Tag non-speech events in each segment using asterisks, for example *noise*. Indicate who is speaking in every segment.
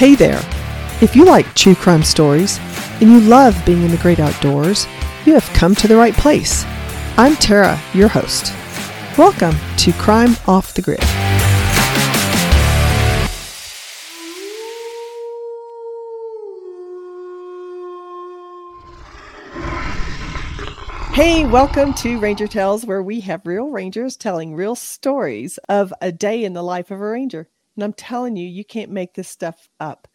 Speaker 1: Hey there! If you like true crime stories and you love being in the great outdoors, you have come to the right place. I'm Tara, your host. Welcome to Crime Off the Grid. Hey, welcome to Ranger Tales, where we have real rangers telling real stories of a day in the life of a ranger. And I'm telling you, you can't make this stuff up.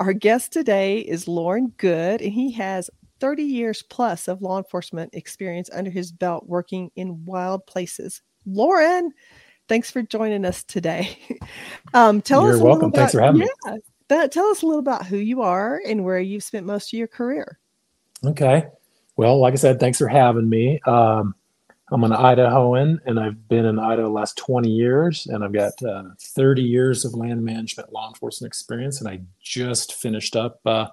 Speaker 1: Our guest today is Loren Good, and he has 30 years plus of law enforcement experience under his belt working in wild places. Loren, thanks for joining us today. *laughs* Um, tell
Speaker 2: You're
Speaker 1: us
Speaker 2: welcome.
Speaker 1: About,
Speaker 2: Thanks for having
Speaker 1: yeah, me. That, tell us a little about who you are and where you've spent most of your career.
Speaker 2: Okay. Well, like I said, thanks for having me. Um, I'm an Idahoan, and I've been in Idaho the last 20 years, and I've got uh, 30 years of land management law enforcement experience, and I just finished up, uh,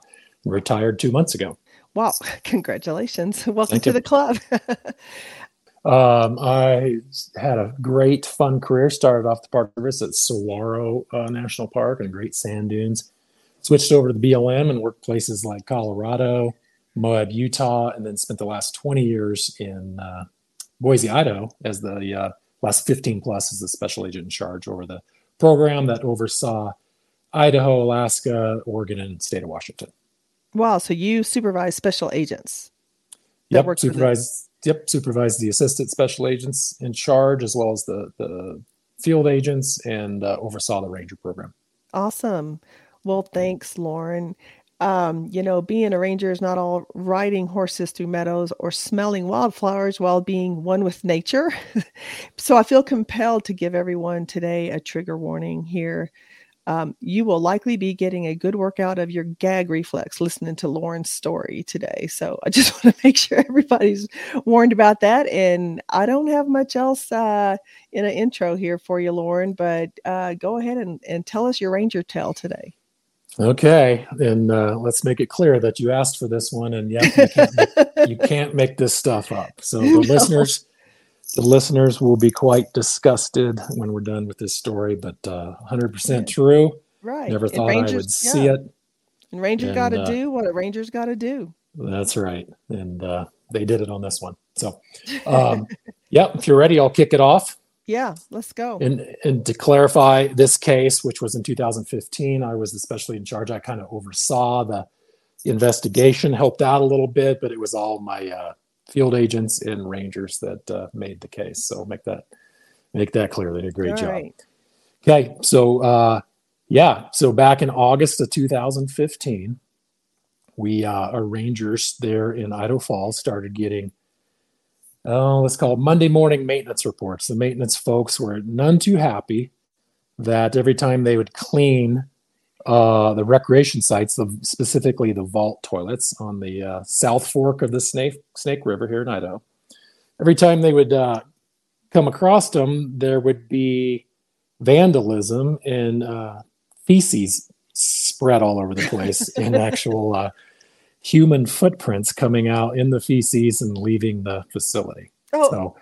Speaker 2: retired two months ago.
Speaker 1: Wow! *laughs* Congratulations! Welcome
Speaker 2: Thank
Speaker 1: to
Speaker 2: you.
Speaker 1: the club. *laughs*
Speaker 2: um, I had a great, fun career. Started off the Park Service at Saguaro uh, National Park and Great Sand Dunes. Switched over to the BLM and worked places like Colorado, Moab, Utah, and then spent the last 20 years in uh, Boise, Idaho, as the uh, last 15 plus as the special agent in charge over the program that oversaw Idaho, Alaska, Oregon, and state of Washington.
Speaker 1: Wow! So you supervise special agents.
Speaker 2: Yep, supervise. Yep, supervise the assistant special agents in charge as well as the the field agents and uh, oversaw the ranger program.
Speaker 1: Awesome. Well, thanks, Loren um, you know, being a ranger is not all riding horses through meadows or smelling wildflowers while being one with nature. *laughs* so I feel compelled to give everyone today a trigger warning here. Um, you will likely be getting a good workout of your gag reflex listening to Loren's story today. So I *laughs* just want to make sure everybody's warned about that. And I don't have much else uh, in an intro here for you, Loren, but uh, go ahead and, and tell us your ranger tale today.
Speaker 2: Okay, and uh, let's make it clear that you asked for this one, and yeah, you can't, make, you *laughs* can't make this stuff up. So the no. listeners, the listeners will be quite disgusted when we're done with this story, but uh, 100% true.
Speaker 1: Right.
Speaker 2: Never thought Rangers, I would see it.
Speaker 1: And Rangers got to uh, do what a Ranger's got to do.
Speaker 2: That's right, and uh, they did it on this one. So, *laughs* um, yeah, if you're ready, I'll kick it off.
Speaker 1: Yeah, let's go.
Speaker 2: And and to clarify this case, which was in 2015, I was especially in charge. I kind of oversaw the investigation, helped out a little bit, but it was all my uh, field agents and rangers that uh, made the case. So make that make that clear. They did a great all job. Right. Okay, so uh, yeah, so back in August of 2015, we uh, our rangers there in Idaho Falls started getting oh, let's call it Monday morning maintenance reports. The maintenance folks were none too happy that every time they would clean uh, the recreation sites, the, specifically the vault toilets on the uh, South Fork of the Snake, Snake River here in Idaho, every time they would uh, come across them, there would be vandalism and uh, feces spread all over the place in *laughs* actual uh, human footprints coming out in the feces and leaving the facility.
Speaker 1: Oh, so,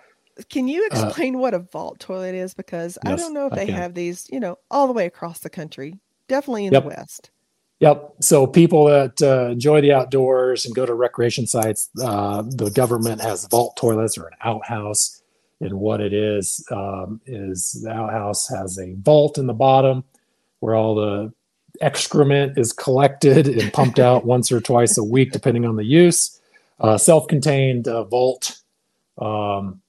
Speaker 1: can you uh, explain uh, what a vault toilet is? Because yes, I don't know if they have these, you know, all the way across the country. Definitely in yep. the West.
Speaker 2: Yep. So people that uh, enjoy the outdoors and go to recreation sites, uh, the government has vault toilets or an outhouse. And what it is um, is the outhouse has a vault in the bottom where all the excrement is collected and pumped out *laughs* once or twice a week, depending on the use. Uh, self-contained uh, vault. Um,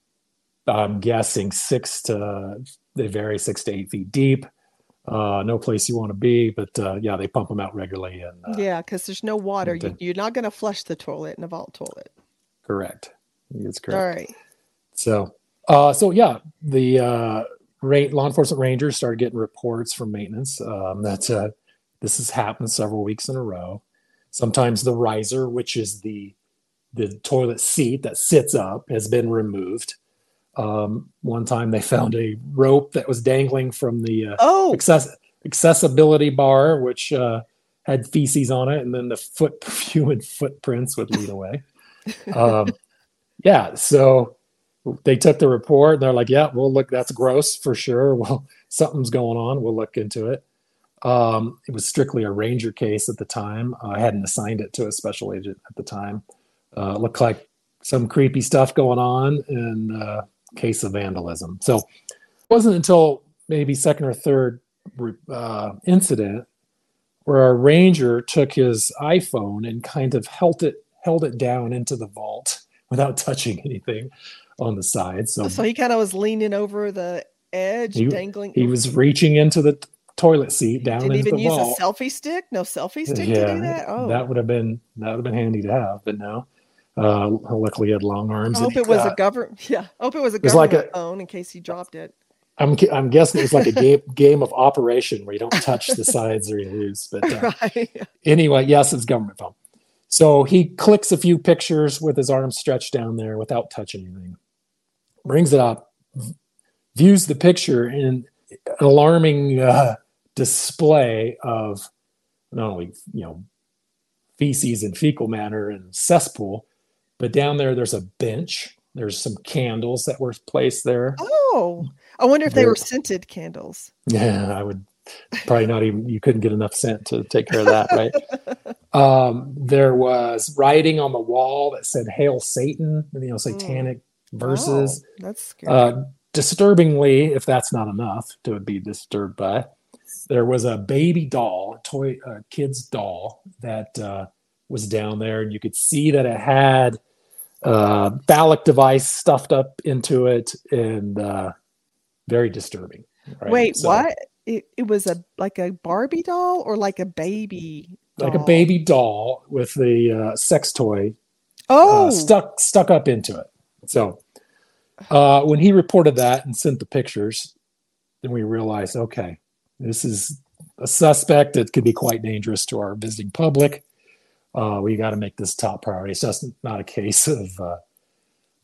Speaker 2: I'm guessing six to they vary six to eight feet deep. Uh, no place you want to be, but uh, yeah, they pump them out regularly. And uh,
Speaker 1: yeah, because there's no water. You, you're not going to flush the toilet in a vault toilet.
Speaker 2: Correct. That's correct.
Speaker 1: All right.
Speaker 2: So, uh, so yeah, the uh, rate law enforcement rangers started getting reports from maintenance um, that uh, this has happened several weeks in a row. Sometimes the riser, which is the the toilet seat that sits up, has been removed. Um, one time they found a rope that was dangling from the uh,
Speaker 1: oh.
Speaker 2: access- accessibility bar, which uh, had feces on it, and then the foot *laughs* human footprints would lead away. um, *laughs* yeah, so they took the report. And they're like, "Yeah, we'll look. That's gross for sure. Well, *laughs* something's going on. We'll look into it." Um, it was strictly a ranger case at the time. I hadn't assigned it to a special agent at the time. Uh, looked like some creepy stuff going on in uh, case of vandalism. So it wasn't until maybe second or third uh, incident where our ranger took his iPhone and kind of held it held it down into the vault without *laughs* touching anything on the side. So,
Speaker 1: so he kind of was leaning over the edge,
Speaker 2: he,
Speaker 1: dangling.
Speaker 2: He was reaching into the toilet seat down
Speaker 1: Didn't even use
Speaker 2: vault.
Speaker 1: a selfie stick. No selfie stick
Speaker 2: yeah,
Speaker 1: to do that. Oh,
Speaker 2: that would have been that would have been handy to have, but no. Uh, luckily, he had long arms.
Speaker 1: I hope it was a government. *laughs* Yeah, I hope it was a
Speaker 2: was
Speaker 1: government
Speaker 2: like a-
Speaker 1: phone in case he dropped it.
Speaker 2: I'm I'm guessing it was like a *laughs* game game of operation where you don't touch the *laughs* sides or you lose. But uh,
Speaker 1: right.
Speaker 2: anyway, yes, it's government phone. So he clicks a few pictures with his arms stretched down there without touching anything. Brings it up, views the picture in an alarming uh, display of not only you know feces and fecal matter and cesspool, but down there there's a bench. There's some candles that were placed there.
Speaker 1: Oh, I wonder if they were scented candles.
Speaker 2: Yeah, I would probably not even. You couldn't get enough scent to take care of that, right? *laughs* um, there was writing on the wall that said "Hail Satan," you know, satanic verses.
Speaker 1: Oh, that's scary.
Speaker 2: Uh, disturbingly, if that's not enough to be disturbed by, there was a baby doll, a toy, a kid's doll that uh, was down there, and you could see that it had uh, phallic device stuffed up into it, and uh, very disturbing. right?
Speaker 1: Wait,
Speaker 2: So,
Speaker 1: what? It, it was a like a Barbie doll or like a baby?
Speaker 2: Like a
Speaker 1: doll?
Speaker 2: baby doll with the uh, sex toy
Speaker 1: Oh,
Speaker 2: uh, stuck stuck up into it. So uh, when he reported that and sent the pictures, then we realized, okay, this is a suspect that could be quite dangerous to our visiting public. Uh, we got to make this top priority. It's just not a case of uh,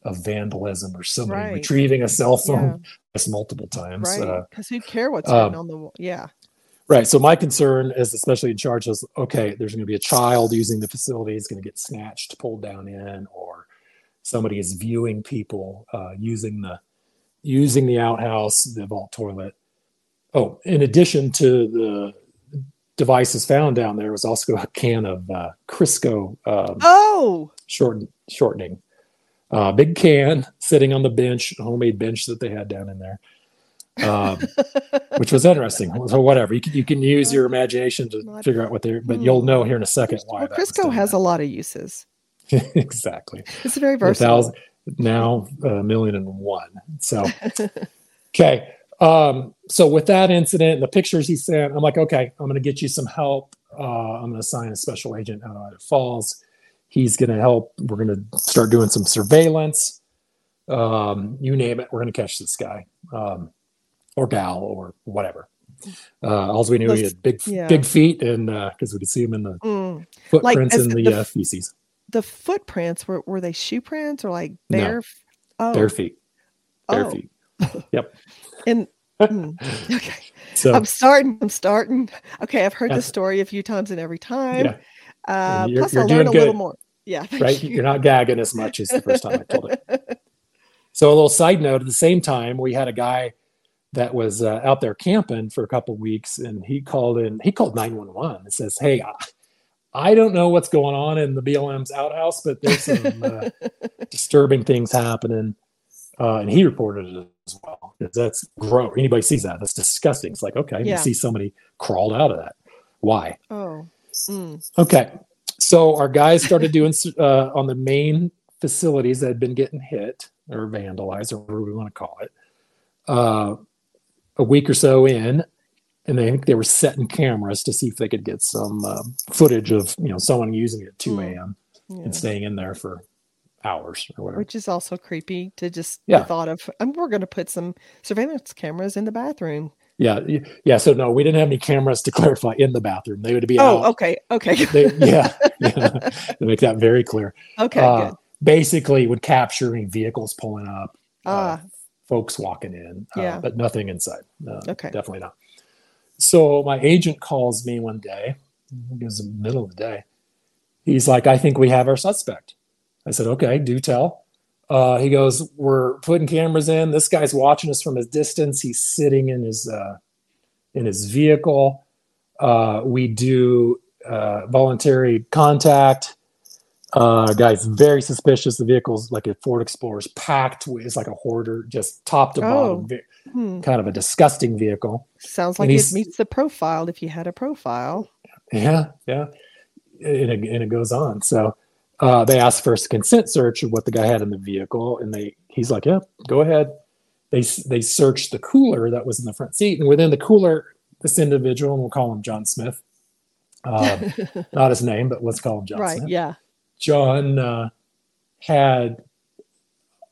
Speaker 2: of vandalism or somebody
Speaker 1: Right.
Speaker 2: retrieving a cell phone
Speaker 1: Yeah.
Speaker 2: multiple times.
Speaker 1: right.
Speaker 2: Uh,
Speaker 1: Because who care what's
Speaker 2: um,
Speaker 1: on the wall? Yeah.
Speaker 2: Right. So my concern is, especially in charge, is okay. There's going to be a child using the facility is going to get snatched, pulled down in, or somebody is viewing people uh, using the using the outhouse, the vault toilet. Oh, in addition to the devices found down there was also a can of uh, Crisco um,
Speaker 1: Oh,
Speaker 2: shorten, shortening. Uh, big can sitting on the bench, homemade bench that they had down in there, um, *laughs* which was interesting. So whatever, you can you can use your imagination to figure out what they're. But you'll know here in a second why.
Speaker 1: well, Crisco has a lot of uses. *laughs*
Speaker 2: exactly
Speaker 1: It's
Speaker 2: a very
Speaker 1: versatile.
Speaker 2: thousand now a million and one. So *laughs* okay. Um, so with that incident and the pictures he sent, I'm like, okay, I'm going to get you some help. Uh, I'm going to assign a special agent out at Falls. He's going to help. We're going to start doing some surveillance. Um, you name it, we're going to catch this guy um, or gal or whatever. Uh, all we knew he
Speaker 1: Let's-
Speaker 2: had big,
Speaker 1: yeah.
Speaker 2: big feet, and because we could see him in the
Speaker 1: Mm.
Speaker 2: footprints
Speaker 1: as
Speaker 2: in the,
Speaker 1: the
Speaker 2: uh, feces,
Speaker 1: The footprints were were they shoe prints or like bare? f- Oh,
Speaker 2: bare feet, bare
Speaker 1: oh.
Speaker 2: feet. Yep. *laughs*
Speaker 1: and mm, okay, *laughs*
Speaker 2: So
Speaker 1: I'm starting. I'm starting. Okay, I've heard this story a few times, and every time,
Speaker 2: yeah,
Speaker 1: uh,
Speaker 2: You're-
Speaker 1: plus
Speaker 2: you're
Speaker 1: I
Speaker 2: learned
Speaker 1: learn a little more. Yeah, thank
Speaker 2: right?
Speaker 1: you.
Speaker 2: You're not gagging as much as the first time I told it. So a little side note: at the same time, we had a guy that was uh, out there camping for a couple of weeks, and he called in. He called nine one one and says, "Hey, I, don't know what's going on in the BLM's outhouse, but there's some uh, *laughs* disturbing things happening." Uh, and he reported it as well. That's gross. Anybody sees that? That's disgusting. It's like, okay,
Speaker 1: Yeah.
Speaker 2: you see somebody crawled out of that. Why?
Speaker 1: Oh, mm.
Speaker 2: Okay. So our guys started doing *laughs* uh, on the main facilities that had been getting hit or vandalized, or whatever we want to call it, uh, a week or so in, and they think they were setting cameras to see if they could get some uh, footage of you know someone using it at 2
Speaker 1: Mm.
Speaker 2: a.m.
Speaker 1: yeah.
Speaker 2: and staying in there for hours or whatever.
Speaker 1: which is also creepy to just
Speaker 2: Yeah.
Speaker 1: the thought of. Um, we're going to put some surveillance cameras in the bathroom.
Speaker 2: Yeah, yeah. So no, we didn't have any cameras to *laughs* clarify in the bathroom. They would be
Speaker 1: Oh,
Speaker 2: out.
Speaker 1: okay, okay,
Speaker 2: They, yeah, *laughs* yeah. to make that very clear.
Speaker 1: okay,
Speaker 2: Uh,
Speaker 1: good.
Speaker 2: basically would capturing vehicles pulling up, uh,
Speaker 1: Ah,
Speaker 2: folks walking in, uh,
Speaker 1: Yeah.
Speaker 2: but nothing inside. Uh,
Speaker 1: Okay.
Speaker 2: definitely not. So my agent calls me one day. It was the middle of the day. He's like, "I think we have our suspect." I said, "Okay, do tell." Uh, he goes, "We're putting cameras in. This guy's watching us from a distance. He's sitting in his uh, in his vehicle. Uh, we do uh, voluntary contact. Uh, guy's very suspicious. The vehicle's like a Ford Explorer is packed. With, it's like a hoarder, just top to
Speaker 1: Oh.
Speaker 2: bottom.
Speaker 1: Hmm.
Speaker 2: Kind of a disgusting vehicle.
Speaker 1: Sounds like it meets the profile if you had a profile.
Speaker 2: Yeah, yeah. And it, and it goes on. So uh, they asked for a consent search of what the guy had in the vehicle, and they he's like, "Yeah, go ahead." They they searched the cooler that was in the front seat, and within the cooler, this individual, and we'll call him John Smith. Um, *laughs* not his name, but let's call him John
Speaker 1: right.
Speaker 2: Smith.
Speaker 1: Yeah.
Speaker 2: John uh, had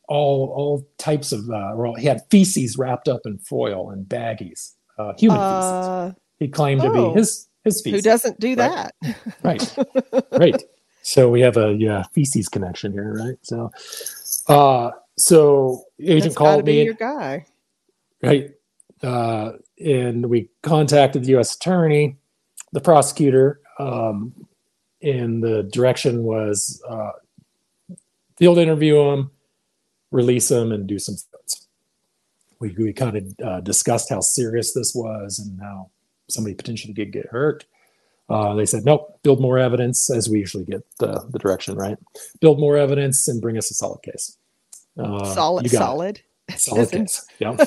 Speaker 2: all all types of uh, well, he had feces wrapped up in foil and baggies, uh, human feces.
Speaker 1: Uh,
Speaker 2: He claimed to
Speaker 1: oh.
Speaker 2: be his his feces.
Speaker 1: who doesn't do
Speaker 2: Right.
Speaker 1: that? *laughs*
Speaker 2: right *laughs* right so we have a yeah feces connection here right so uh so agent
Speaker 1: That's
Speaker 2: called
Speaker 1: be
Speaker 2: me
Speaker 1: your guy.
Speaker 2: right uh and we contacted the u.s attorney the prosecutor um and the direction was uh field interview him release them and do some things we, we kind of uh, discussed how serious this was and how somebody potentially could get hurt uh, they said, nope, build more evidence, as we usually get the, the direction, right? Build more evidence and bring us a solid case. Uh,
Speaker 1: solid. Solid.
Speaker 2: it. Solid *laughs* case. Yeah. *laughs*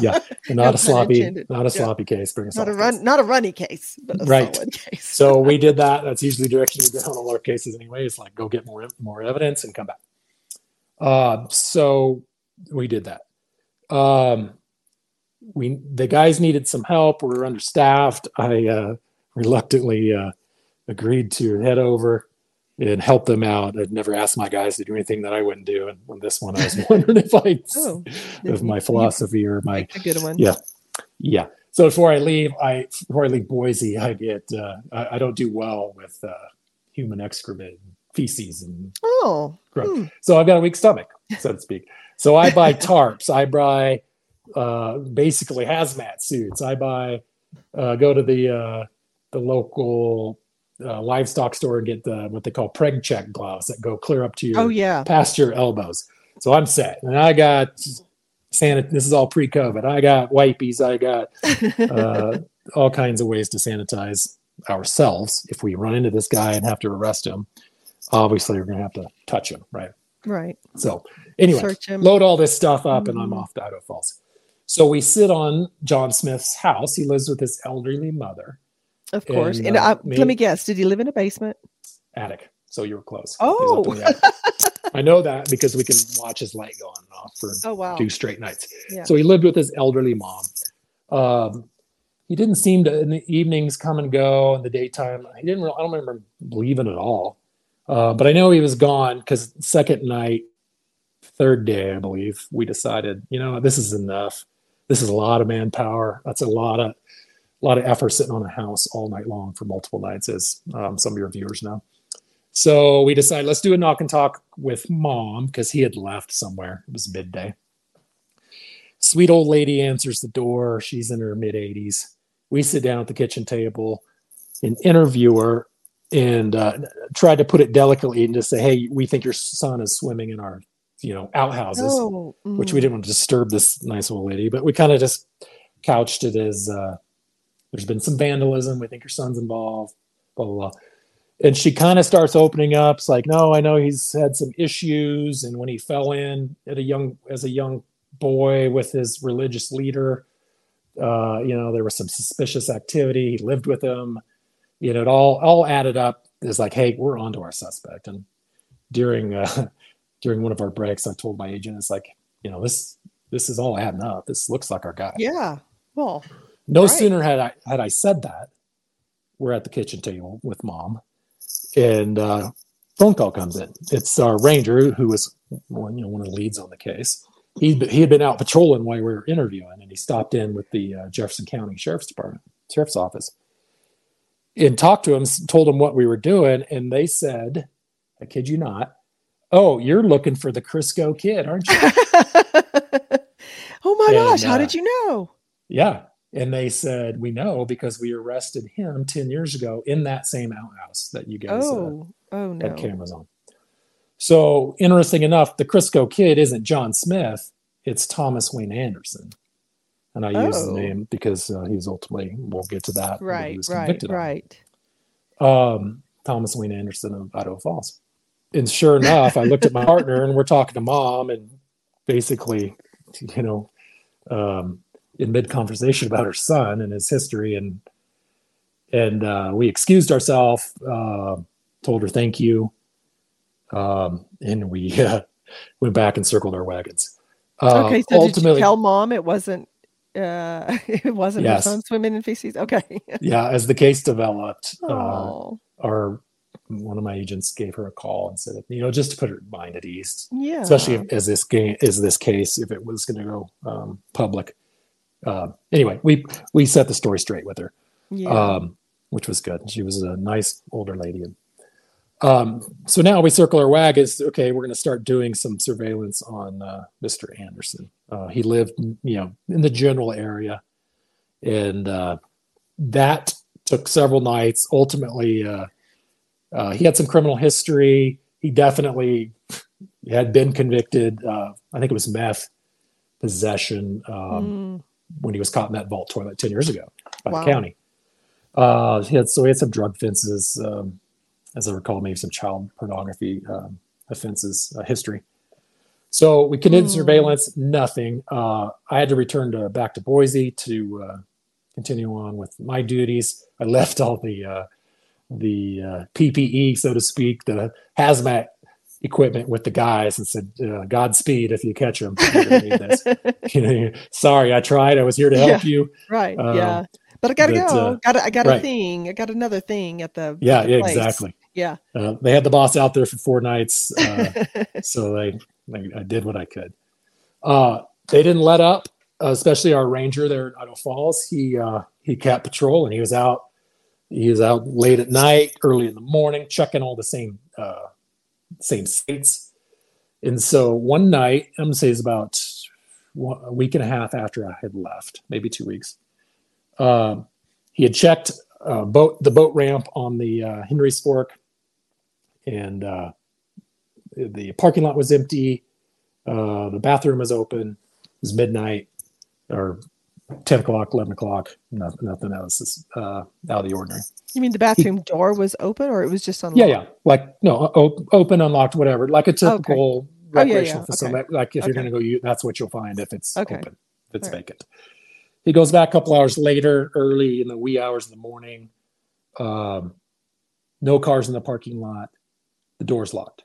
Speaker 2: Yeah. Not a sloppy,
Speaker 1: intended.
Speaker 2: not a
Speaker 1: Yeah.
Speaker 2: sloppy case. Bring a
Speaker 1: not a run,
Speaker 2: case.
Speaker 1: not a runny case, but a
Speaker 2: Right.
Speaker 1: solid case.
Speaker 2: So we did that. That's usually the direction we go on all our cases anyway. It's like go get more more evidence and come back. Uh, so we did that. Um, we the guys needed some help. We were understaffed. I uh, reluctantly uh, agreed to head over and help them out. I'd never asked my guys to do anything that I wouldn't do, and on this one, I was *laughs* wondering if I,
Speaker 1: Oh,
Speaker 2: if my philosophy or my
Speaker 1: a good one.
Speaker 2: Yeah. yeah. So before I leave, I before I leave Boise, I get uh, I, I don't do well with uh, human excrement, feces, and
Speaker 1: Oh. Hmm.
Speaker 2: so I've got a weak stomach, so to speak. So I buy tarps. I buy uh, basically hazmat suits. I buy uh, go to the uh, the local uh, livestock store and get the what they call preg check gloves that go clear up to your
Speaker 1: oh yeah.
Speaker 2: past your elbows. So I'm set, and I got sanit. This is all pre-COVID. I got wipies. I got *laughs* uh, all kinds of ways to sanitize ourselves if we run into this guy and have to arrest him. Obviously, you're going to have to touch him, right?
Speaker 1: Right.
Speaker 2: So anyway, load all this stuff up, and I'm
Speaker 1: Mhm.
Speaker 2: off to Idaho Falls. So we sit on John Smith's house. He lives with his elderly mother,
Speaker 1: Of course.
Speaker 2: And,
Speaker 1: And,
Speaker 2: uh,
Speaker 1: uh,
Speaker 2: me-
Speaker 1: let me guess. Did he live in a basement?
Speaker 2: attic. So you were close. He was up
Speaker 1: Oh.
Speaker 2: in the attic. *laughs* I know that because we can watch his light go on and off for
Speaker 1: Oh wow.
Speaker 2: two straight nights.
Speaker 1: Yeah.
Speaker 2: So he lived with his elderly mom. Um, he didn't seem to in the evenings come and go in the daytime. He didn't. Really, I don't remember leaving at all. Uh, but I know he was gone because second night, third day, I believe, we decided, you know, this is enough. This is a lot of manpower. That's a lot of a lot of effort sitting on a house all night long for multiple nights, as um, some of your viewers know. So we decided let's do a knock and talk with mom because he had left somewhere. It was midday. Sweet old lady answers the door. She's in her mid 80s. We sit down at the kitchen table An interview her and uh, tried to put it delicately and just say, hey, we think your son is swimming in our, you know, outhouses,
Speaker 1: Oh,
Speaker 2: which we
Speaker 1: mm.
Speaker 2: didn't want to disturb this nice old lady, but we kind of just couched it as uh, there's been some vandalism. We think your son's involved, blah, blah, blah. And she kind of starts opening up. It's like, no, I know he's had some issues. And when he fell in at a young, as a young boy with his religious leader, uh, you know, there was some suspicious activity. He lived with him. You know, it all all added up. Is like, hey, we're on to our suspect. And during uh, *laughs* during one of our breaks, I told my agent, it's like, you know, this this is all adding up. This looks like our guy.
Speaker 1: Yeah. Well,
Speaker 2: No
Speaker 1: Right.
Speaker 2: sooner had I had I said that, we're at the kitchen table with mom, and uh, phone call comes in. It's our ranger who was one, you know, one of the leads on the case. He he had been out patrolling while we were interviewing, and he stopped in with the uh, Jefferson County Sheriff's Department, Sheriff's Office, and talked to him, told him what we were doing, and they said, "I kid you not." Oh, you're looking for the Crisco kid, aren't you? *laughs*
Speaker 1: oh my
Speaker 2: And,
Speaker 1: gosh, how
Speaker 2: uh,
Speaker 1: did you know?
Speaker 2: Yeah. And they said, we know because we arrested him 10 years ago in that same outhouse that you guys uh,
Speaker 1: Oh, oh no.
Speaker 2: had cameras on. So, interesting enough, the Crisco kid isn't John Smith, it's Thomas Wayne Anderson. And I use his
Speaker 1: Oh.
Speaker 2: name because uh, he was ultimately we'll get to that.
Speaker 1: Right,
Speaker 2: was
Speaker 1: right, right.
Speaker 2: um, Thomas Wayne Anderson of Idaho Falls. And sure enough, I looked at my partner and we're talking to mom and basically, you know, um, in mid conversation about her son and his history and and uh, we excused ourselves, uh, told her thank you, um, and we uh, *laughs* went back and circled our wagons. Uh,
Speaker 1: okay, so did you tell mom it wasn't uh *laughs* it wasn't
Speaker 2: Yes.
Speaker 1: her son swimming in feces? Okay. *laughs*
Speaker 2: yeah, as the case developed, uh, our one of my agents gave her a call and said, you know, just to put her mind at ease,
Speaker 1: yeah.
Speaker 2: especially if, as this game is this case, if it was going to go um, public. Uh, anyway, we we set the story straight with her,
Speaker 1: yeah.
Speaker 2: um, which was good. She was a nice older lady. And, um, so now we circle our wagons. Okay, we're going to start doing some surveillance on uh, Mr. Anderson. Uh, he lived, you know, in the general area, and uh, that took several nights. Ultimately, uh, uh, he had some criminal history. He definitely had been convicted. Uh, I think it was meth possession um,
Speaker 1: Mm,
Speaker 2: when he was caught in that vault toilet 10 years ago by
Speaker 1: Wow.
Speaker 2: the county. Uh, he had, so he had some drug offenses, um, as I recall, maybe some child pornography um, offenses uh, history. So we continued
Speaker 1: Hmm.
Speaker 2: surveillance, nothing. Uh, I had to return to back to Boise to uh, continue on with my duties. I left all the uh, the uh, PPE, so to speak, the hazmat equipment with the guys and said, uh, "Godspeed if you catch them." *laughs* you know, sorry, I tried. I was here to help you.
Speaker 1: right.
Speaker 2: Um,
Speaker 1: yeah. But I gotta
Speaker 2: but,
Speaker 1: go.
Speaker 2: uh,
Speaker 1: got a, I got
Speaker 2: right.
Speaker 1: a thing. I got another thing at the
Speaker 2: Yeah,
Speaker 1: at the
Speaker 2: yeah, exactly.
Speaker 1: Yeah.
Speaker 2: Uh, they had the boss out there for four nights, uh, *laughs* so they, they, I did what I could. Uh, they didn't let up, especially our ranger there at Idaho Falls. He uh, he kept patrol and he was out. He was out late at night, early in the morning, checking all the same uh, same states. And so one night, I'm gonna say it's about one, a week and a half after I had left, maybe two weeks. Um, he had checked uh, boat the boat ramp on the uh, Henry's Fork, and uh, the parking lot was empty. Uh, the bathroom was open. It was midnight or ten o'clock, eleven o'clock. Nothing, nothing else is uh, out of the ordinary.
Speaker 1: You mean the bathroom door was open or it was just unlocked?
Speaker 2: Yeah, yeah, like no, o- open, unlocked, whatever. Like a typical
Speaker 1: Oh, yeah, yeah,
Speaker 2: recreational
Speaker 1: okay.
Speaker 2: facility. Like if you're
Speaker 1: Okay.
Speaker 2: going to go, you, that's what you'll find if it's
Speaker 1: Okay.
Speaker 2: open, if it's
Speaker 1: All right.
Speaker 2: vacant. He goes back a couple hours later, early in the wee hours of the morning. Um, no cars in the parking lot. The door's locked.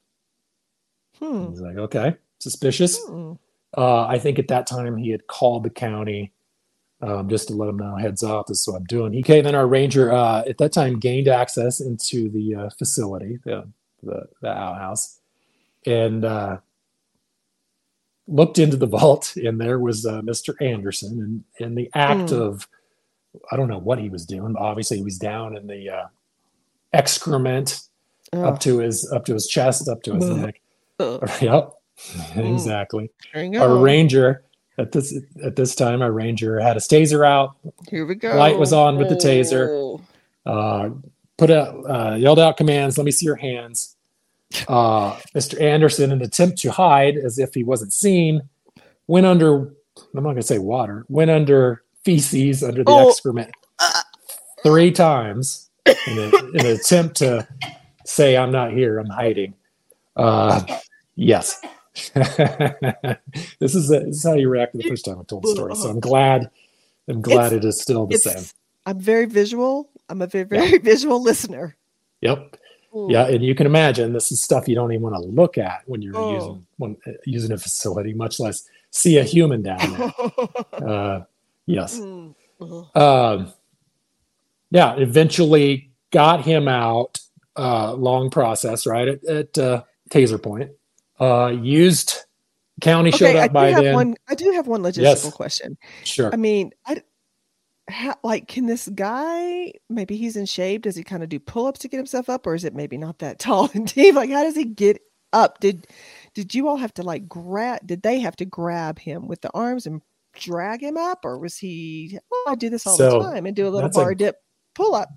Speaker 1: Hmm.
Speaker 2: He's like, okay, suspicious.
Speaker 1: Hmm.
Speaker 2: Uh, I think at that time he had called the county um, just to let them know heads up. This is what I'm doing. He came in. Our ranger uh, at that time gained access into the uh, facility, the, the the outhouse, and uh, looked into the *laughs* vault. And there was uh, Mr. Anderson, and in the act
Speaker 1: Hmm.
Speaker 2: of I don't know what he was doing. But obviously, he was down in the uh, excrement up to his up to his chest, up to his
Speaker 1: Ugh.
Speaker 2: neck.
Speaker 1: Ugh. *laughs*
Speaker 2: yep, exactly our ranger at this at this time our ranger had a taser out
Speaker 1: Here we go.
Speaker 2: light was on with the taser.
Speaker 1: Oh.
Speaker 2: uh put out uh yelled out commands let me see your hands uh mr anderson in an attempt to hide as if he wasn't seen went under i'm not going to say water went under feces under the
Speaker 1: Oh.
Speaker 2: excrement three times in, a, in an attempt to say i'm not here i'm hiding uh yes *laughs* this is this is how you reacted the first time I told the story. So I'm glad I'm glad
Speaker 1: It's-
Speaker 2: it is still the same.
Speaker 1: I'm very visual. I'm a very, very *laughs* visual listener.
Speaker 2: Yep.
Speaker 1: Mm.
Speaker 2: Yeah, and you can imagine this is stuff you don't even want to look at when you're
Speaker 1: Oh.
Speaker 2: using when uh, using a facility, much less see a human down there. *laughs* uh, yes.
Speaker 1: Mm. Ugh.
Speaker 2: Um, yeah. Eventually got him out. Uh, long process, right? At, at uh, Taser Point. Uh, used county showed
Speaker 1: Okay, I
Speaker 2: up
Speaker 1: do
Speaker 2: by
Speaker 1: have
Speaker 2: then.
Speaker 1: one. I do have one logistical
Speaker 2: Yes.
Speaker 1: question.
Speaker 2: Sure.
Speaker 1: I mean, I how, like can this guy maybe he's in shape? Does he kind of do pull-ups to get himself up, or is it maybe not that *laughs* tall and deep? Like, how does he get up? Did did you all have to like grab? Did they have to grab him with the arms and drag him up, or was he? Oh, I do this all
Speaker 2: So,
Speaker 1: the time and do a little
Speaker 2: that's a-
Speaker 1: bar dip pull-up.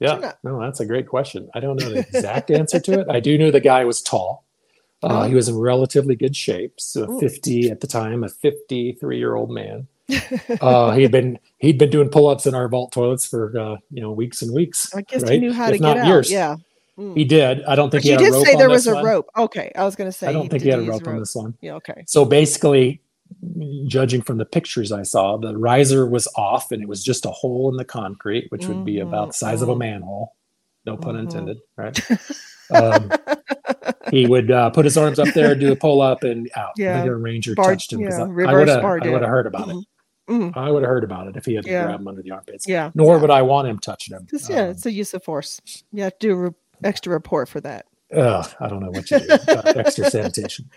Speaker 2: Yeah, no, that's a great question. I don't know the exact *laughs* answer to it. I do know the guy was tall. Uh,
Speaker 1: Uh-huh.
Speaker 2: he was in relatively good shape. So,
Speaker 1: Ooh.
Speaker 2: 50 at the time, a 53 year old man. *laughs* uh, he had been he'd been doing pull-ups in our vault toilets for uh, you know weeks and weeks.
Speaker 1: I guess
Speaker 2: right?
Speaker 1: he knew how
Speaker 2: If
Speaker 1: to get out.
Speaker 2: years.
Speaker 1: Yeah. Mm.
Speaker 2: He did. I don't think
Speaker 1: But
Speaker 2: he
Speaker 1: you
Speaker 2: had a
Speaker 1: did
Speaker 2: rope
Speaker 1: say there was a
Speaker 2: one.
Speaker 1: rope. Okay, I was going to say.
Speaker 2: I don't think he had a
Speaker 1: use
Speaker 2: rope on this one.
Speaker 1: Yeah. Okay.
Speaker 2: So basically, judging from the pictures I saw, the riser was off and it was just a hole in the concrete, which would be about the size of a
Speaker 1: Mhm.
Speaker 2: manhole. No pun
Speaker 1: Mhm.
Speaker 2: intended, right? *laughs* um, he would uh, put his arms up there, do a pull up, and out.
Speaker 1: Yeah.
Speaker 2: ranger
Speaker 1: Bar-
Speaker 2: touched him because
Speaker 1: yeah,
Speaker 2: I would have I would have heard about it.
Speaker 1: Mm.
Speaker 2: I would have heard about it if he had
Speaker 1: Yeah.
Speaker 2: grab him under the armpits.
Speaker 1: Yeah.
Speaker 2: Nor
Speaker 1: yeah.
Speaker 2: would I want him touching him.
Speaker 1: Just, yeah,
Speaker 2: Um,
Speaker 1: it's a use of force. You have to do re- extra report for that.
Speaker 2: Ugh, I don't know what you do. uh, extra sanitation.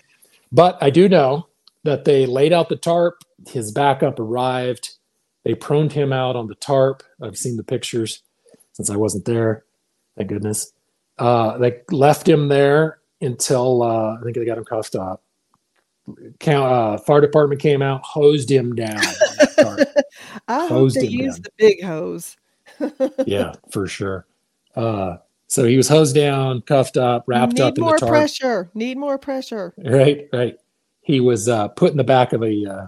Speaker 2: But I do know that they laid out the tarp. His backup arrived. They proned him out on the tarp. I've seen the pictures since I wasn't there. Thank goodness. Uh, they left him there until uh, I think they got him cuffed up. Count, uh, fire department came out, hosed him down. on that *laughs* tarp.
Speaker 1: I hope they
Speaker 2: him
Speaker 1: use the big hose. *laughs*
Speaker 2: yeah, for sure. Uh, so he was hosed down, cuffed up, wrapped
Speaker 1: Need
Speaker 2: up in the tarp.
Speaker 1: Need more pressure. Need more pressure.
Speaker 2: Right, right. He was uh, put in the back of a uh,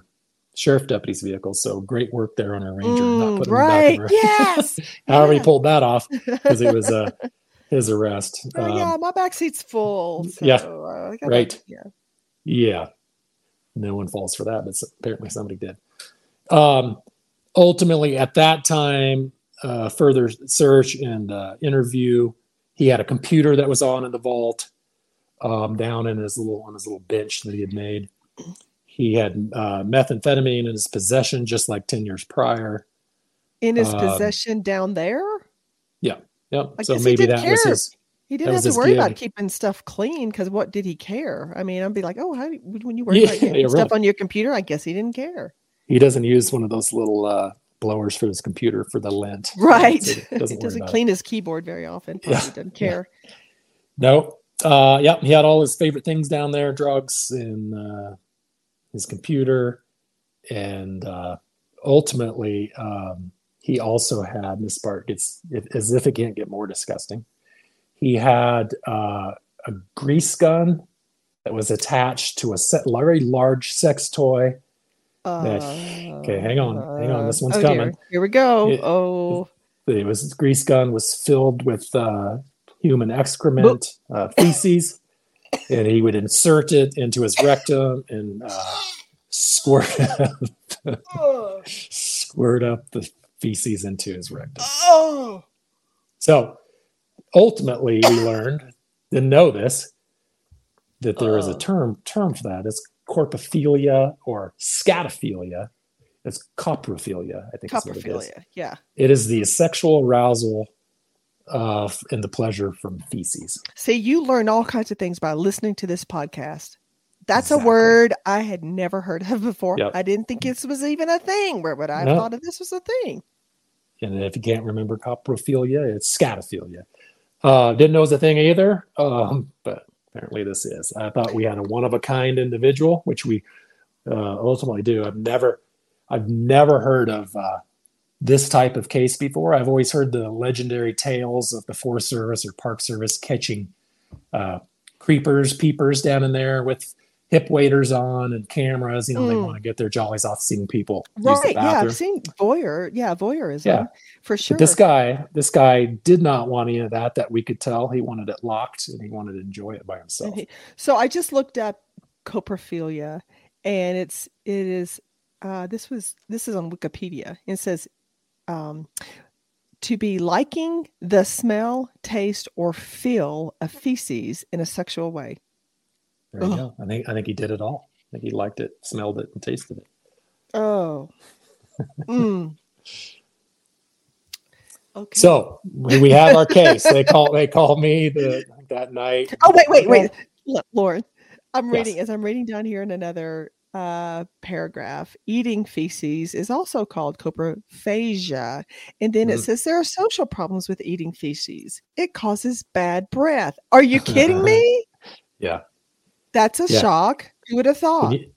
Speaker 2: sheriff deputy's vehicle. So great work there on our ranger, not
Speaker 1: Mm,
Speaker 2: putting
Speaker 1: right.
Speaker 2: him back
Speaker 1: Yes. *laughs*
Speaker 2: However, he pulled that off because it was uh, *laughs* his arrest.
Speaker 1: Oh,
Speaker 2: Um,
Speaker 1: yeah, my back seat's full. So,
Speaker 2: yeah,
Speaker 1: uh,
Speaker 2: right.
Speaker 1: Yeah.
Speaker 2: Yeah. No one falls for that, but apparently somebody did. Um, ultimately, at that time, uh, further search and uh, interview, he had a computer that was on in the vault, um, down in his little on his little bench that he had made. He had uh, methamphetamine in his possession, just like ten years prior.
Speaker 1: In his
Speaker 2: Um,
Speaker 1: possession down there, Yeah.
Speaker 2: Yep.
Speaker 1: I
Speaker 2: so
Speaker 1: he
Speaker 2: maybe that was
Speaker 1: care.
Speaker 2: his.
Speaker 1: he didn't have to worry about keeping stuff clean because what did he care? I mean, I'd be like, oh, how do when you worry
Speaker 2: Yeah,
Speaker 1: about
Speaker 2: yeah,
Speaker 1: stuff
Speaker 2: right.
Speaker 1: on your computer? I guess he didn't care.
Speaker 2: He doesn't use one of those little uh, blowers for his computer for the lint.
Speaker 1: Right.
Speaker 2: So he
Speaker 1: he
Speaker 2: doesn't *laughs* worry
Speaker 1: doesn't
Speaker 2: about it.
Speaker 1: clean his keyboard very often.
Speaker 2: Yeah,
Speaker 1: Probably doesn't
Speaker 2: yeah.
Speaker 1: care.
Speaker 2: No. Uh, yep, he had all his favorite things down there, drugs and uh, his computer. And uh, ultimately, um, he also had, this part gets as if it can't get more disgusting. He had uh, a grease gun that was attached to a set, very large sex toy. uh okay, hang on, hang on, this one's
Speaker 1: oh dear.
Speaker 2: coming.
Speaker 1: Here we go.
Speaker 2: It-
Speaker 1: oh,
Speaker 2: It was his grease gun was filled with uh, human excrement, uh, feces, and he would insert it into his rectum and uh, squirt
Speaker 1: oh, *laughs*
Speaker 2: squirt up the feces into his rectum.
Speaker 1: oh.
Speaker 2: So ultimately, we learned didn't know this that there is a term term for that. It's corpophilia or scatophilia. It's coprophilia, I think is what it is.
Speaker 1: Coprophilia. Yeah.
Speaker 2: It is the sexual arousal uh, and the pleasure from feces.
Speaker 1: See, you learn all kinds of things by listening to this podcast. That's
Speaker 2: Exactly.
Speaker 1: a word I had never heard of before.
Speaker 2: Yep.
Speaker 1: I didn't think this was even a thing. Where would I have thought of this was a thing?
Speaker 2: And if you can't remember coprophilia, it's scatophilia. Uh, didn't know it was a thing either, um, but apparently this is. I thought we had a one of a kind individual, which we uh, ultimately do. I've never, I've never heard of uh, this type of case before. I've always heard the legendary tales of the Forest Service or Park Service catching uh, creepers, peepers down in there with hip waders on and cameras. You know, they
Speaker 1: Mm.
Speaker 2: want to get their jollies off seeing people
Speaker 1: Right. Yeah. I've seen voyeur. Yeah. Voyeurism.
Speaker 2: Yeah.
Speaker 1: For sure.
Speaker 2: But this guy, this guy did not want any of that. That we could tell. He wanted it locked, and he wanted to enjoy it by himself.
Speaker 1: So I just looked up coprophilia and it's it is uh this was this is on Wikipedia. It says um to be liking the smell, taste, or feel of feces in a sexual way.
Speaker 2: There you go. I think I think he did it all. I think he liked it, smelled it, and tasted it.
Speaker 1: Oh. *laughs* Mm. Okay.
Speaker 2: So we we have our case. They call they called me the that night.
Speaker 1: Oh wait, wait, wait, L- Loren. I'm
Speaker 2: Yes.
Speaker 1: reading as I'm reading down here in another uh, paragraph. Eating feces is also called coprophagia, and then it
Speaker 2: Mm.
Speaker 1: says there are social problems with eating feces. It causes bad breath. Are you kidding *laughs* me?
Speaker 2: Yeah.
Speaker 1: That's a
Speaker 2: Yeah.
Speaker 1: shock. Who would have
Speaker 2: Can
Speaker 1: thought?
Speaker 2: you,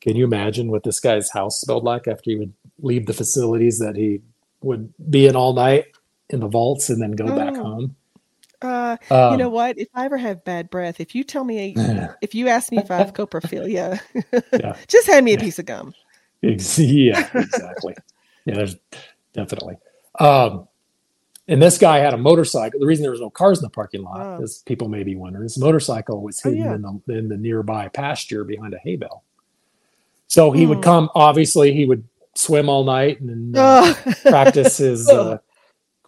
Speaker 2: can you imagine what this guy's house smelled like after he would leave the facilities that he would be in all night in the vaults and then go back
Speaker 1: Oh.
Speaker 2: home?
Speaker 1: Uh,
Speaker 2: Um,
Speaker 1: you know what? If I ever have bad breath, if you tell me, a, *laughs* if you ask me if I have coprophilia, *laughs*
Speaker 2: Yeah.
Speaker 1: just hand me a piece of gum.
Speaker 2: Ex- *laughs* yeah, exactly. yeah, there's definitely. Um, and this guy had a motorcycle. The reason there was no cars in the parking lot,
Speaker 1: Oh.
Speaker 2: as people may be wondering, his motorcycle was
Speaker 1: Oh,
Speaker 2: hidden
Speaker 1: yeah.
Speaker 2: in, the, in the nearby pasture behind a hay bale. So he would
Speaker 1: Hmm.
Speaker 2: come. Obviously, he would swim all night and uh,
Speaker 1: Oh.
Speaker 2: practice his uh,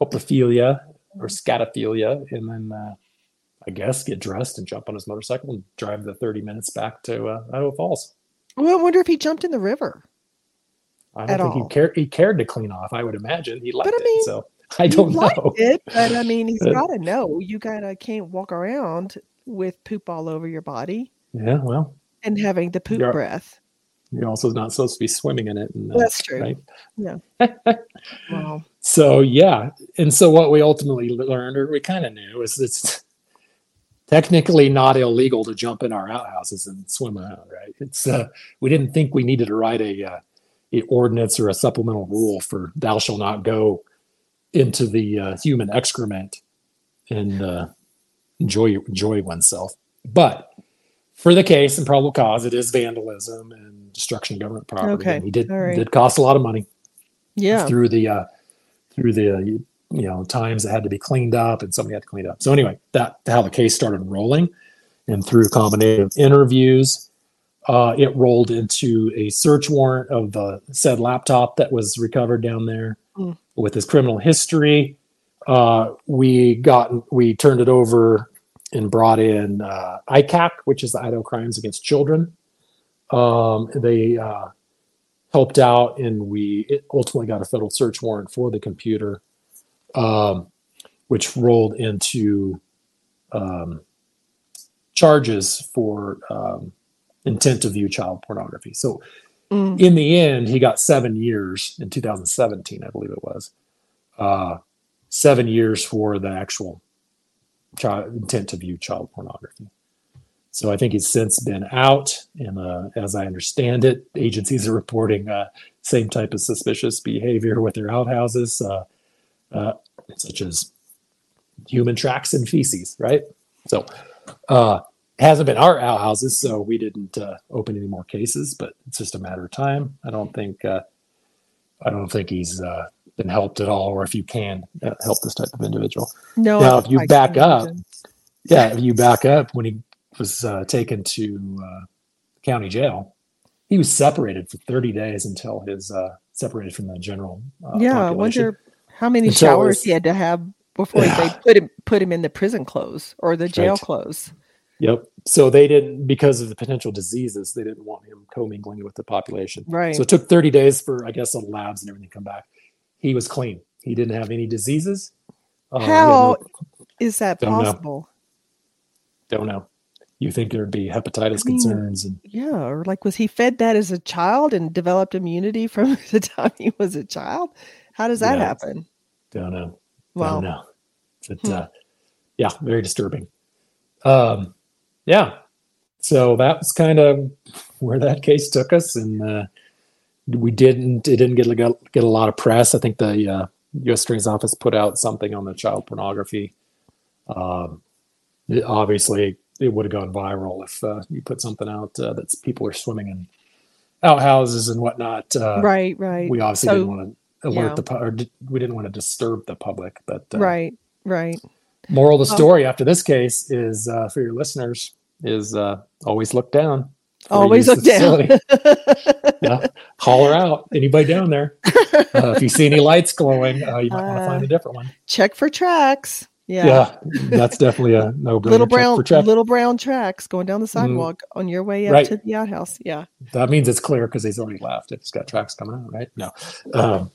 Speaker 2: coprophilia or scatophilia, and then uh, I guess get dressed and jump on his motorcycle and drive the thirty minutes back to uh, Idaho Falls.
Speaker 1: well, I wonder if he jumped in the river.
Speaker 2: I don't think
Speaker 1: all.
Speaker 2: he cared. He cared to clean off. I would imagine he liked
Speaker 1: I
Speaker 2: it. So I don't know.
Speaker 1: it, but I mean, he's *laughs* got to know. You gotta can't walk around with poop all over your body
Speaker 2: Yeah, well,
Speaker 1: and having the poop breath.
Speaker 2: You're also not supposed to be swimming in it. And, uh,
Speaker 1: That's true.
Speaker 2: right? *laughs*
Speaker 1: Wow.
Speaker 2: So yeah, and so what we ultimately learned, or we kind of knew, is it's technically not illegal to jump in our outhouses and swim around. Right? It's uh, we didn't think we needed to write a, uh, a ordinance or a supplemental rule for thou shall not go into the uh, human excrement and uh, enjoy enjoy oneself. But for the case and probable cause, it is vandalism and destruction of government property.
Speaker 1: Okay,
Speaker 2: and he did
Speaker 1: right.
Speaker 2: did cost a lot of money
Speaker 1: Yeah.
Speaker 2: through the uh, through the uh, you know times it had to be cleaned up and somebody had to clean it up. So anyway, that how the case started rolling, and through a combination of interviews, uh, it rolled into a search warrant of the said laptop that was recovered down there
Speaker 1: Mm.
Speaker 2: with his criminal history. Uh, we got we turned it over and brought in uh, ICAC, which is the Idaho Crimes Against Children. Um, they uh, helped out and we ultimately got a federal search warrant for the computer um, which rolled into um, charges for um, intent to view child pornography so
Speaker 1: Mm.
Speaker 2: in the end he got seven years in 2017 i believe it was uh, seven years for the actual child intent to view child pornography so I think he's since been out, and uh, as I understand it, agencies are reporting uh, same type of suspicious behavior with their outhouses, uh, uh, such as human tracks and feces. Right. So uh, hasn't been our outhouses, so we didn't uh, open any more cases. But it's just a matter of time. I don't think I don't think he's been helped at all, or if you can uh, help this type of individual.
Speaker 1: No.
Speaker 2: Now,
Speaker 1: I-
Speaker 2: if you
Speaker 1: I
Speaker 2: back up,
Speaker 1: imagine.
Speaker 2: Yeah, if you back up when he was uh, taken to uh, county jail, he was separated for 30 days until his uh, separated from the general. Uh,
Speaker 1: yeah, I wonder how many
Speaker 2: Until
Speaker 1: showers
Speaker 2: it's-
Speaker 1: he had to have before
Speaker 2: Yeah.
Speaker 1: they put him put him in the prison clothes or the jail
Speaker 2: Right.
Speaker 1: clothes.
Speaker 2: Yep. So they didn't because of the potential diseases. They didn't want him commingling with the population.
Speaker 1: Right.
Speaker 2: So it took 30 days for I guess the labs and everything to come back. He was clean. He didn't have any diseases. Uh,
Speaker 1: How
Speaker 2: no-
Speaker 1: is that
Speaker 2: Don't know.
Speaker 1: possible?
Speaker 2: don't know. You think there'd be hepatitis
Speaker 1: I mean,
Speaker 2: concerns and
Speaker 1: Yeah, or like was he fed that as a child and developed immunity from *laughs* the time he was a child? How does that
Speaker 2: Yeah.
Speaker 1: happen?
Speaker 2: don't know.
Speaker 1: Well,
Speaker 2: don't know. But,
Speaker 1: Hmm.
Speaker 2: uh, yeah, very disturbing. Um, yeah. So that was kind of where that case took us, and uh, we didn't. It didn't get get, a lot of press. I think the uh, U.S. Attorney's Office put out something on the child pornography. Um, it- obviously, it would have gone viral if uh, you put something out uh, that people are swimming in outhouses and whatnot. Uh,
Speaker 1: right, right.
Speaker 2: We obviously
Speaker 1: So-
Speaker 2: didn't want to alert
Speaker 1: yeah.
Speaker 2: the or di- we didn't want to disturb the public. But uh,
Speaker 1: right, right.
Speaker 2: moral of the story after this case is uh, for your listeners is uh, always look down.
Speaker 1: Always look down. *laughs*
Speaker 2: yeah, holler out anybody down there. Uh, if you see any lights glowing, uh, you might want to find
Speaker 1: Uh,
Speaker 2: a different one.
Speaker 1: Check for tracks. Yeah.
Speaker 2: Yeah, that's definitely a *laughs* no.
Speaker 1: Little brown little brown tracks going down the sidewalk on your way up
Speaker 2: Right.
Speaker 1: to the outhouse. Yeah.
Speaker 2: That means it's clear because he's already left. He's got tracks coming out, right? No. Um,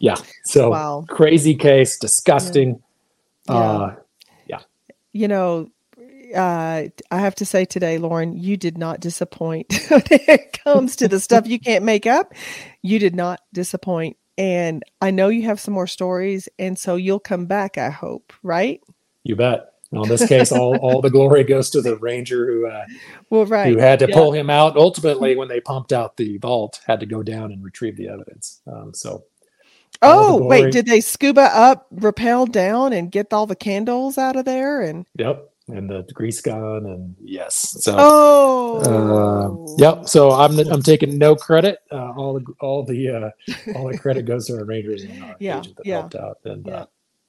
Speaker 2: yeah. So
Speaker 1: Wow.
Speaker 2: crazy case, disgusting.
Speaker 1: Yeah.
Speaker 2: Uh,
Speaker 1: You know, uh, I have to say today, Loren, you did not disappoint *laughs* when it comes to the stuff you can't make up. You did not disappoint. And I know you have some more stories. And so you'll come back, I hope, right?
Speaker 2: you bet. And on this case, all, *laughs* all the glory goes to the ranger who uh,
Speaker 1: Well, right.
Speaker 2: who had to
Speaker 1: Yeah.
Speaker 2: pull him out. Ultimately, when they pumped out the vault, had to go down and retrieve the evidence. Um, so
Speaker 1: Oh, wait, did they scuba up, rappel down, and get all the candles out of there? And
Speaker 2: Yep. And the grease gun, and yes. So,
Speaker 1: Oh,
Speaker 2: uh, yep. So I'm I'm taking no credit. Uh, all the all the uh, all the credit goes to our rangers and our
Speaker 1: Yeah,
Speaker 2: agent that
Speaker 1: yeah,
Speaker 2: helped out. And
Speaker 1: yeah.
Speaker 2: uh,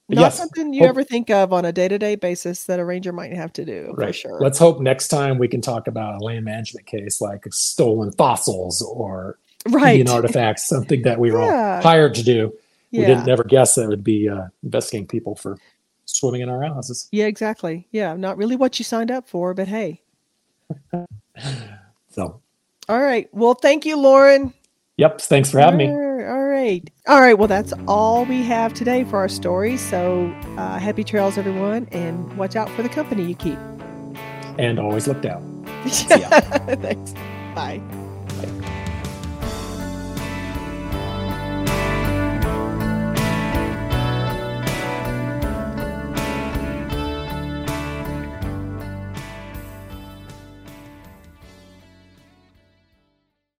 Speaker 1: Not
Speaker 2: yes,
Speaker 1: something you
Speaker 2: hope-
Speaker 1: ever think of on a day to day basis that a ranger might have to do for
Speaker 2: right.
Speaker 1: sure.
Speaker 2: Let's hope next time we can talk about a land management case like stolen fossils or
Speaker 1: right.
Speaker 2: Indian artifacts, something that we were all
Speaker 1: Yeah.
Speaker 2: hired to do. We didn't never guess that it would be uh, investigating people for swimming in our houses.
Speaker 1: Yeah, exactly. Yeah, not really what you signed up for, but hey. *laughs*
Speaker 2: So,
Speaker 1: All right. Well, thank you, Loren.
Speaker 2: yep. Thanks for having me.
Speaker 1: All right, All right. All right. Well, that's all we have today for our story. So uh, happy trails, everyone, and watch out for the company you keep.
Speaker 2: And always look down. *laughs* Yeah.
Speaker 1: Thanks. Bye.